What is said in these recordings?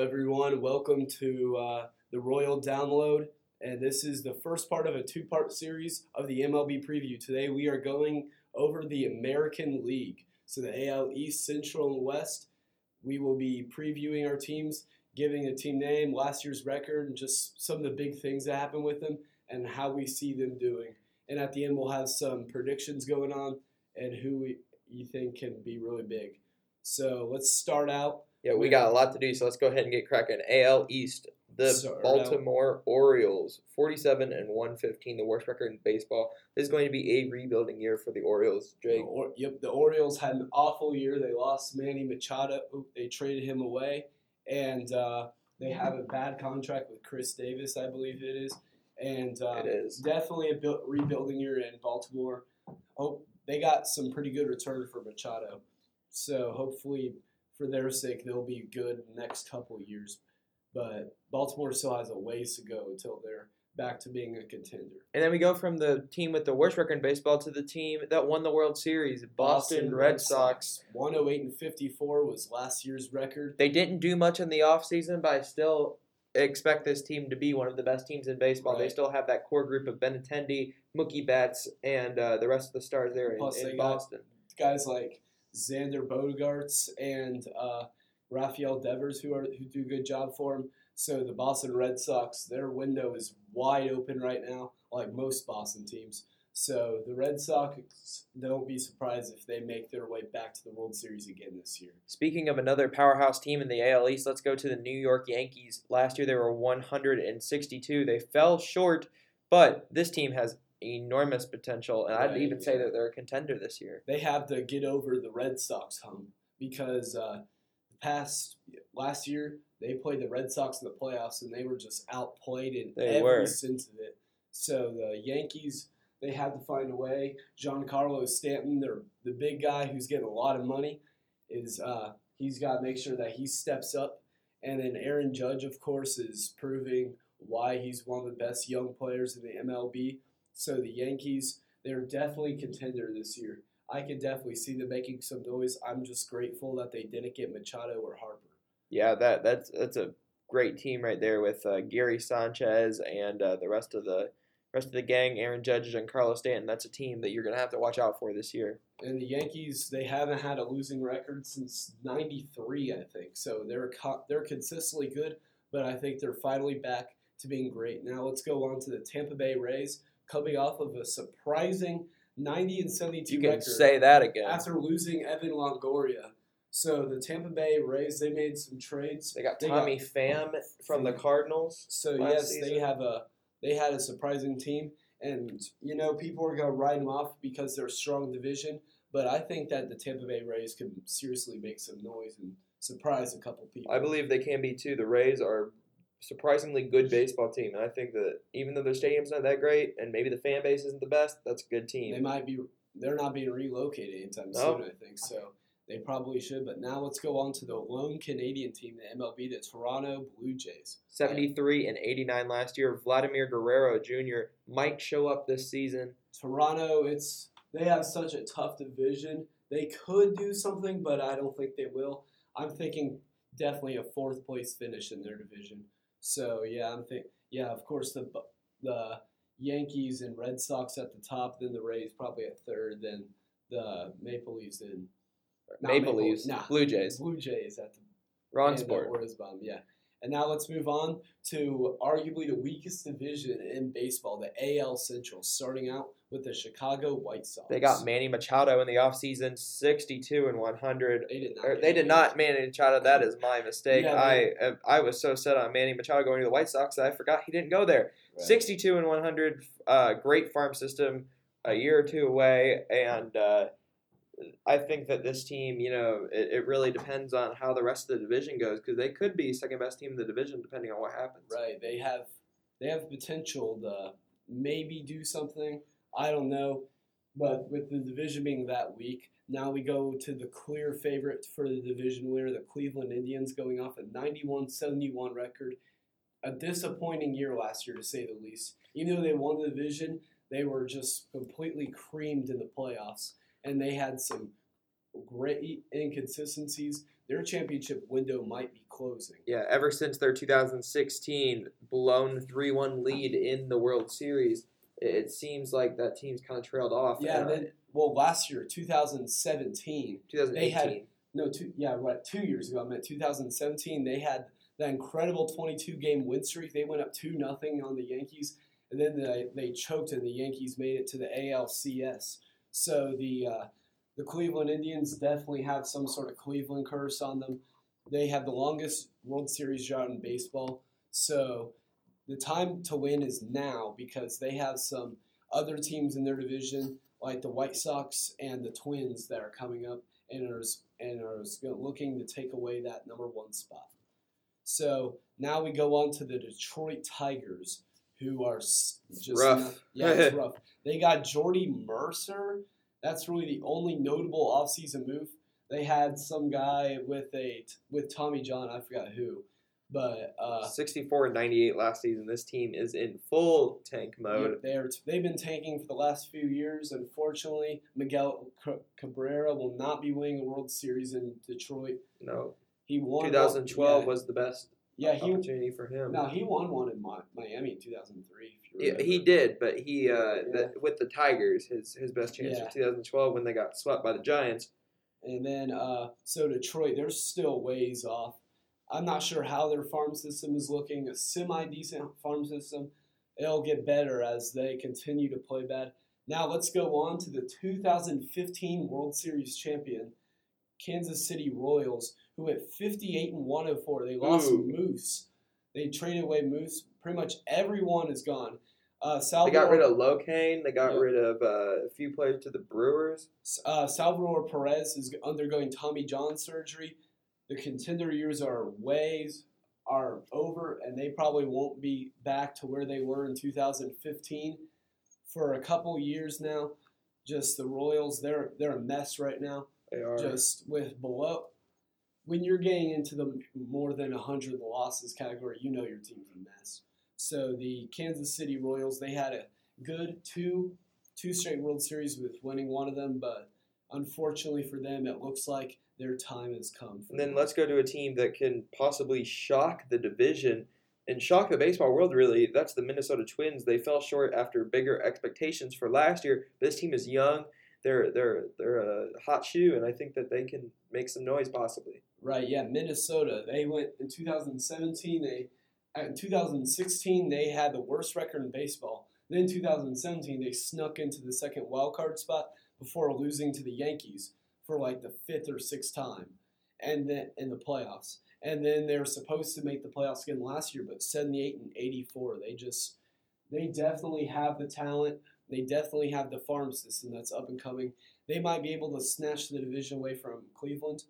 everyone. Welcome to uh, the Royal Download. And this is the first part of a two part series of the MLB preview. Today we are going over the American League. So the AL East, Central, and West. We will be previewing our teams, giving a team name, last year's record, and just some of the big things that happened with them and how we see them doing. And at the end, we'll have some predictions going on and who we, you think can be really big. So let's start out Yeah, we got a lot to do, so let's go ahead and get cracking. AL East, the Start out. Baltimore Orioles, 47 and 115, the worst record in baseball. This is going to be a rebuilding year for the Orioles, The or, yep, the Orioles had an awful year. They lost Manny Machado. They traded him away, and uh, they have a bad contract with Chris Davis, I believe it is. And uh, It is. definitely a build, rebuilding year in Baltimore. Oh, they got some pretty good return for Machado, so hopefully for their sake they'll be good next couple years. But Baltimore still has a ways to go until they're back to being a contender. And then we go from the team with the worst record in baseball to the team that won the World Series, Boston, Red Sox. 108 and 54 was last year's record. They didn't do much in the offseason, but I still expect this team to be one of the best teams in baseball. They still have that core group of Benintendi, Mookie Betts, and uh, the rest of the stars there in, Plus in Boston. Guys like Xander Bogaerts and uh, Rafael Devers who are who do a good job for him. So the Boston Red Sox, their window is wide open right now, like most Boston teams. So the Red Sox, don't be surprised if they make their way back to the World Series again this year. Speaking of another powerhouse team in the AL East, let's go to the New York Yankees. Last year they were 162. They fell short, but this team has enormous potential, and I'd Right, even say that they're a contender this year. They have to get over the Red Sox hump because uh, past last year they played the Red Sox in the playoffs and they were just outplayed in They every were. sense of it. So the Yankees they had to find a way. Giancarlo Stanton, they're the big guy who's getting a lot of money, is uh, he's got to make sure that he steps up. And then Aaron Judge, of course, is proving why he's one of the best young players in the MLB. So the Yankees, they're definitely contender this year. I can definitely see them making some noise. I'm just grateful that they didn't get Machado or Harper. Yeah, that that's that's a great team right there with uh, Gary Sanchez and uh, the rest of the rest of the gang. Aaron Judge and Carlos Stanton. That's a team that you're gonna have to watch out for this year. And the Yankees, they haven't had a losing record since '93, I think. So they're co- they're consistently good, but I think they're finally back to being great. Now let's go on to the Tampa Bay Rays, coming off of a surprising 90 and 72 You can record say that again. after losing Evan Longoria. So the Tampa Bay Rays, they made some trades. They got They Tommy Pham from the Cardinals. So yes, they have a they had a surprising team, and you know people are gonna write them off because they're a strong division. But I think that the Tampa Bay Rays can seriously make some noise and surprise a couple people. I believe they can be too. The Rays are surprisingly good baseball team, and I think that even though their stadium's not that great, and maybe the fan base isn't the best, that's a good team. they might be. They're not being relocated anytime No. soon. I think so. They probably should. But now let's go on to the lone Canadian team, the MLB, the Toronto Blue Jays. 73 and 89 last year. Vladimir Guerrero Jr. might show up this season. Toronto, it's they have such a tough division. They could do something, but I don't think they will. I'm thinking definitely a fourth place finish in their division. So yeah, I'm think yeah, of course the the Yankees and Red Sox at the top, then the Rays probably at third, then the Maple Leafs and Maple Maple- Leafs, nah. Blue Jays, Blue Jays at the uh, Sport. Orisbaum, yeah. And now let's move on to arguably the weakest division in baseball, the AL Central, starting out with the Chicago White Sox. They got Manny Machado in the offseason, 62 and 100. They did not. Or they did not Manny Machado. That is my mistake. Yeah, I I was so set on Manny Machado going to the White Sox that I forgot he didn't go there. Right. 62 and 100, uh, great farm system, a year or two away, and uh, I think that this team, you know, it, it really depends on how the rest of the division goes because they could be second best team in the division depending on what happens. Right. They have they have potential to maybe do something. I don't know. But with the division being that weak, now we go to the clear favorite for the division winner, the Cleveland Indians, going off a 91 71 record. A disappointing year last year, to say the least. Even though they won the division, they were just completely creamed in the playoffs. And they had some great inconsistencies. their championship window might be closing. Yeah, ever since their 2016 blown 3 1 lead in the World Series, it, seems like that team's kind of trailed off. Yeah, And, and then well, last year, 2017, 2018. they had- no, two, yeah, right, two years ago. I meant 2017. They had that incredible 22 game win streak. They went up two nothing on the Yankees, and then they, they choked, and the Yankees made it to the ALCS. So the uh, the Cleveland Indians definitely have some sort of Cleveland curse on them. They have the longest World Series drought in baseball. So the time to win is now because they have some other teams in their division, like the White Sox and the Twins, that are coming up and are and are looking to take away that number one spot. So now we go on to the Detroit Tigers, who are just rough. not- yeah, it's rough. They got Jordy Mercer. That's really the only notable offseason move. They had some guy with a with Tommy John. I forgot who, but uh, 64 and 98 last season. This team is in full tank mode. They're, they've been tanking for the last few years. Unfortunately, Miguel Cabrera will not be winning a World Series in Detroit. No, He won. 2012 yeah, was the best yeah. He opportunity for him. no, he won one in Miami in 2003. If you Yeah, he did, but he uh, Yeah. the, with the Tigers, his his best chance Yeah. was 2012 when they got swept by the Giants. And then, uh, so Detroit, they're still ways off. I'm not sure how their farm system is looking. A semi decent farm system. It'll get better as they continue to play bad. Now let's go on to the 2015 World Series champion, Kansas City Royals, who went 58 and 104. They lost Ooh. Moose. They traded away Moose. Pretty much everyone is gone. Uh, They got rid of Locane. They got Yeah. rid of uh, a few players to the Brewers. Uh, Salvador Perez is undergoing Tommy John surgery. The contender years are ways are over, and they probably won't be back to where they were in 2015 for a couple years now. Just the Royals, they're they're a mess right now. They are. Just with below, when you're getting into the more than 100 losses category, you know your team's a mess. So the Kansas City Royals, they had a good two two straight World Series with winning one of them, but unfortunately for them, it looks like their time has come. And then let's go to a team that can possibly shock the division and shock the baseball world, really. That's the Minnesota Twins. They fell short after bigger expectations for last year. This team is young. They're they're they're a hot shoe, and I think that they can make some noise possibly. Right, yeah, Minnesota. They went in 2017. They uh, in 2016 they had the worst record in baseball. Then in 2017 they snuck into the second wild card spot before losing to the Yankees for like the fifth or sixth time, and then in the playoffs. And then they were supposed to make the playoffs again last year, but 78 and 84. They just they definitely have the talent. They definitely have the farm system that's up and coming. They might be able to snatch the division away from Cleveland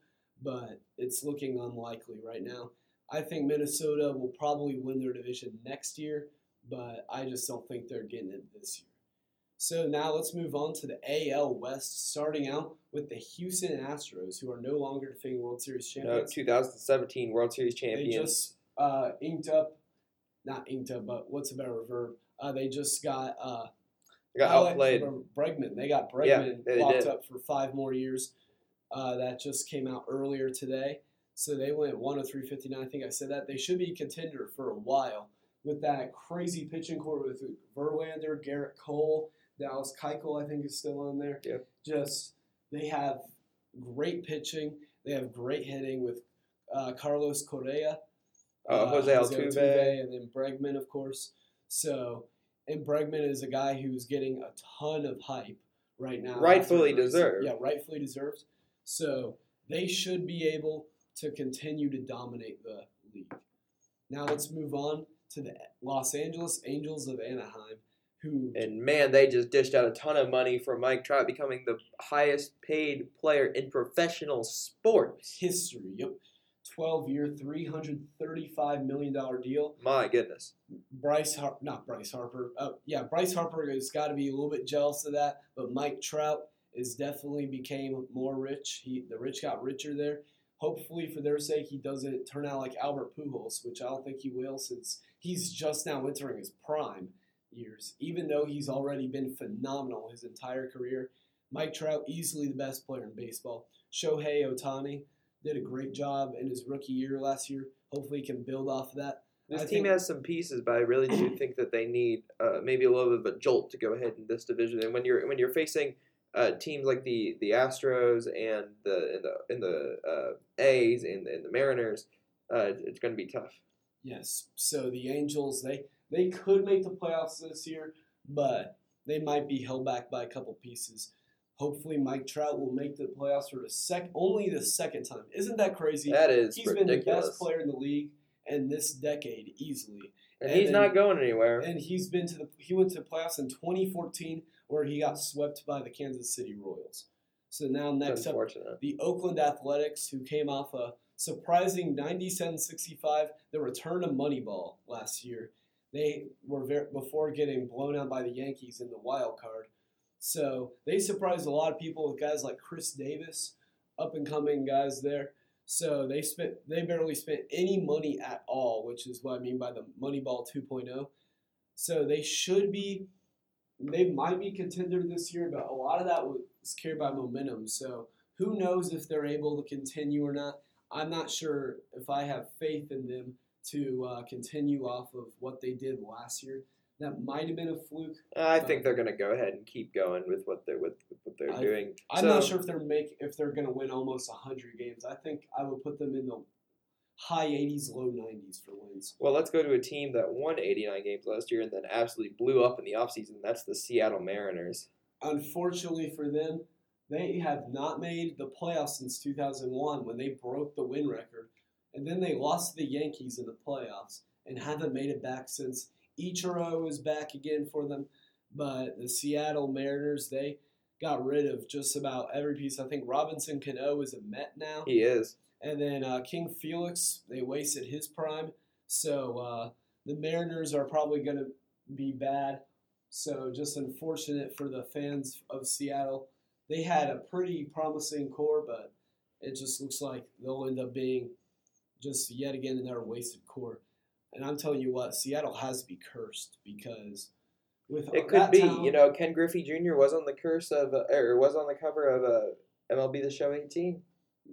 but it's looking unlikely right now. I think Minnesota will probably win their division next year, but I just don't think they're getting it this year. So now let's move on to the AL West, starting out with the Houston Astros, who are no longer defending World Series champions. No, champions. 2017 World Series champions. they just uh, inked up, not inked up, but what's a better verb? Uh, they just got uh, They got outplayed. Bregman. They got Yeah, Bregman they locked did. up for five more years. Uh, that just came out earlier today. So they went 103.59. I think I said that. They should be a contender for a while with that crazy pitching core with Verlander, Gerrit Cole, Dallas Keuchel, I think is still on there. Yep. Just they have great pitching. They have great hitting with uh, Carlos Correa, Uh, Jose Altuve. and then Bregman, of course. So, and Bregman is a guy who's getting a ton of hype right now. Rightfully deserved. Yeah, rightfully deserved. So they should be able to continue to dominate the league. Now let's move on to the Los Angeles Angels of Anaheim, who And man, they just dished out a ton of money for Mike Trout becoming the highest paid player in professional sports. history. Yep. 12 year, $335 million deal. My goodness. Bryce Har- not Bryce Harper. Uh, yeah, Bryce Harper has got to be a little bit jealous of that, but Mike Trout is definitely became more rich. He the rich got richer there. Hopefully, for their sake, he doesn't turn out like Albert Pujols, which I don't think he will, since he's just now entering his prime years. Even though he's already been phenomenal his entire career, Mike Trout easily the best player in baseball. Shohei Ohtani, did a great job in his rookie year last year. Hopefully, he can build off of that. This I team has some pieces, but I really do think that they need uh, maybe a little bit of a jolt to go ahead in this division. And when you're when you're facing uh, teams like the the Astros and the and the and the uh, A's and, and the Mariners, uh, it's going to be tough. Yes. So the Angels, they they could make the playoffs this year, but they might be held back by a couple pieces. Hopefully, Mike Trout will make the playoffs for the sec only the second time. Isn't that crazy? That is He's been the best player in the league in this decade easily, and and he's then- not going anywhere. and he's been to the he went to the playoffs in 2014 where he got swept by the Kansas City Royals. So now next up the Oakland Athletics, who came off a surprising 97-65, the return of Moneyball last year. They were very, before getting blown out by the Yankees in the wild card. So they surprised a lot of people with guys like Khris Davis, up and coming guys there. So they spent they barely spent any money at all, which is what I mean by the Moneyball 2.0. So they should be they might be contender this year, but a lot of that was carried by momentum. So who knows if they're able to continue or not? I'm not sure if I have faith in them to uh, continue off of what they did last year. That might have been a fluke. I think they're going to go ahead and keep going with what they're with, with what they're I- doing. I'm So- not sure if they're make if they're going to win almost 100 games. I think I would put them in the high 80s, low 90s for wins. Well, let's go to a team that won 89 games last year and then absolutely blew up in the offseason. That's the Seattle Mariners. Unfortunately for them, they have not made the playoffs since 2001 when they broke the win record. And then they lost to the Yankees in the playoffs and haven't made it back since. Ichiro is back again for them. But the Seattle Mariners, they got rid of just about every piece. I think Robinson Cano is a Met now. He is. And then uh, King Felix, they wasted his prime. So uh, the Mariners are probably going to be bad. So just unfortunate for the fans of Seattle. They had a pretty promising core, but it just looks like they'll end up being just yet again another wasted core. And I'm telling you what, Seattle has to be cursed because with It could that be. talent- You know, Ken Griffey Jr. was on the curse of, uh, or was on the cover of uh, MLB The Show 18.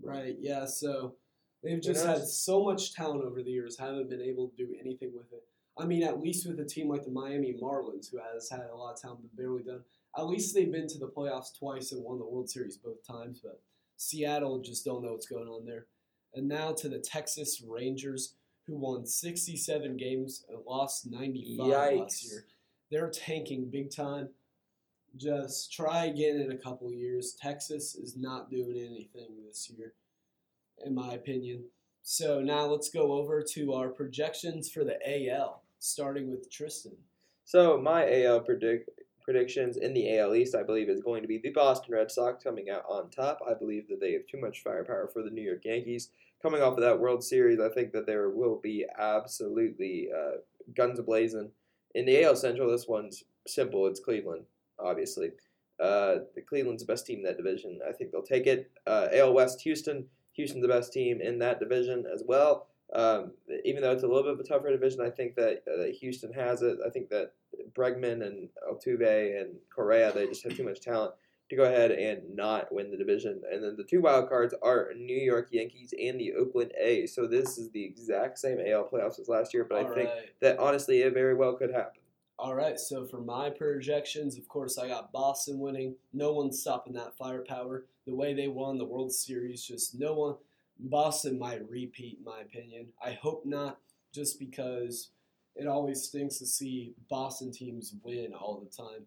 Right, yeah, so they've just had so much talent over the years, haven't been able to do anything with it. I mean, at least with a team like the Miami Marlins, who has had a lot of talent but barely done, at least they've been to the playoffs twice and won the World Series both times, but Seattle just don't know what's going on there. And now to the Texas Rangers, who won 67 games and lost 95 last year. They're tanking big time. Just try again in a couple years. Texas is not doing anything this year, in my opinion. So now let's go over to our projections for the AL, starting with Tristan. So my AL predict predictions in the AL East, I believe, is going to be the Boston Red Sox coming out on top. I believe that they have too much firepower for the New York Yankees. Coming off of that World Series, I think that there will be absolutely uh, guns ablazing. In the AL Central, this one's simple. It's Cleveland, obviously. Uh, the Cleveland's the best team in that division. I think they'll take it. Uh, AL West, Houston. Houston's the best team in that division as well. Um, even though it's a little bit of a tougher division, I think that uh, Houston has it. I think that Bregman and Altuve and Correa, they just have too much talent to go ahead and not win the division. And then the two wild cards are New York Yankees and the Oakland A's. So this is the exact same AL playoffs as last year, but I think right. that honestly it very well could happen. All right, so for my projections, of course, I got Boston winning. No one's stopping that firepower. The way they won the World Series, just no one. Boston might repeat, in my opinion. I hope not, just because it always stinks to see Boston teams win all the time.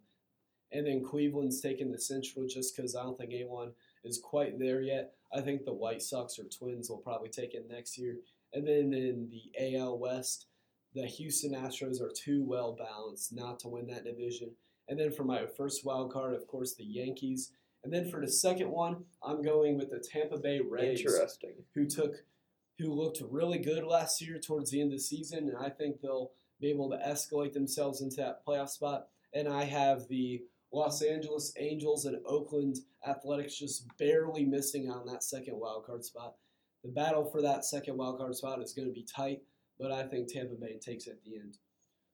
And then Cleveland's taking the Central just because I don't think anyone is quite there yet. I think the White Sox or Twins will probably take it next year. And then in the AL West, the Houston Astros are too well balanced not to win that division. And then for my first wild card, of course, the Yankees. And then for the second one, I'm going with the Tampa Bay Rays, Interesting. who took, who looked really good last year towards the end of the season, and I think they'll be able to escalate themselves into that playoff spot. And I have the Los Angeles Angels and Oakland Athletics just barely missing on that second wild card spot. The battle for that second wild card spot is going to be tight, but I think Tampa Bay takes it at the end.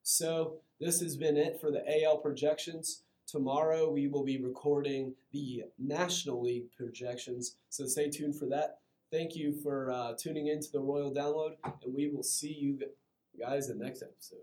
So this has been it for the AL projections. Tomorrow we will be recording the National League projections, so stay tuned for that. Thank you for uh, tuning in to the Royal Download, and we will see you guys in the next episode.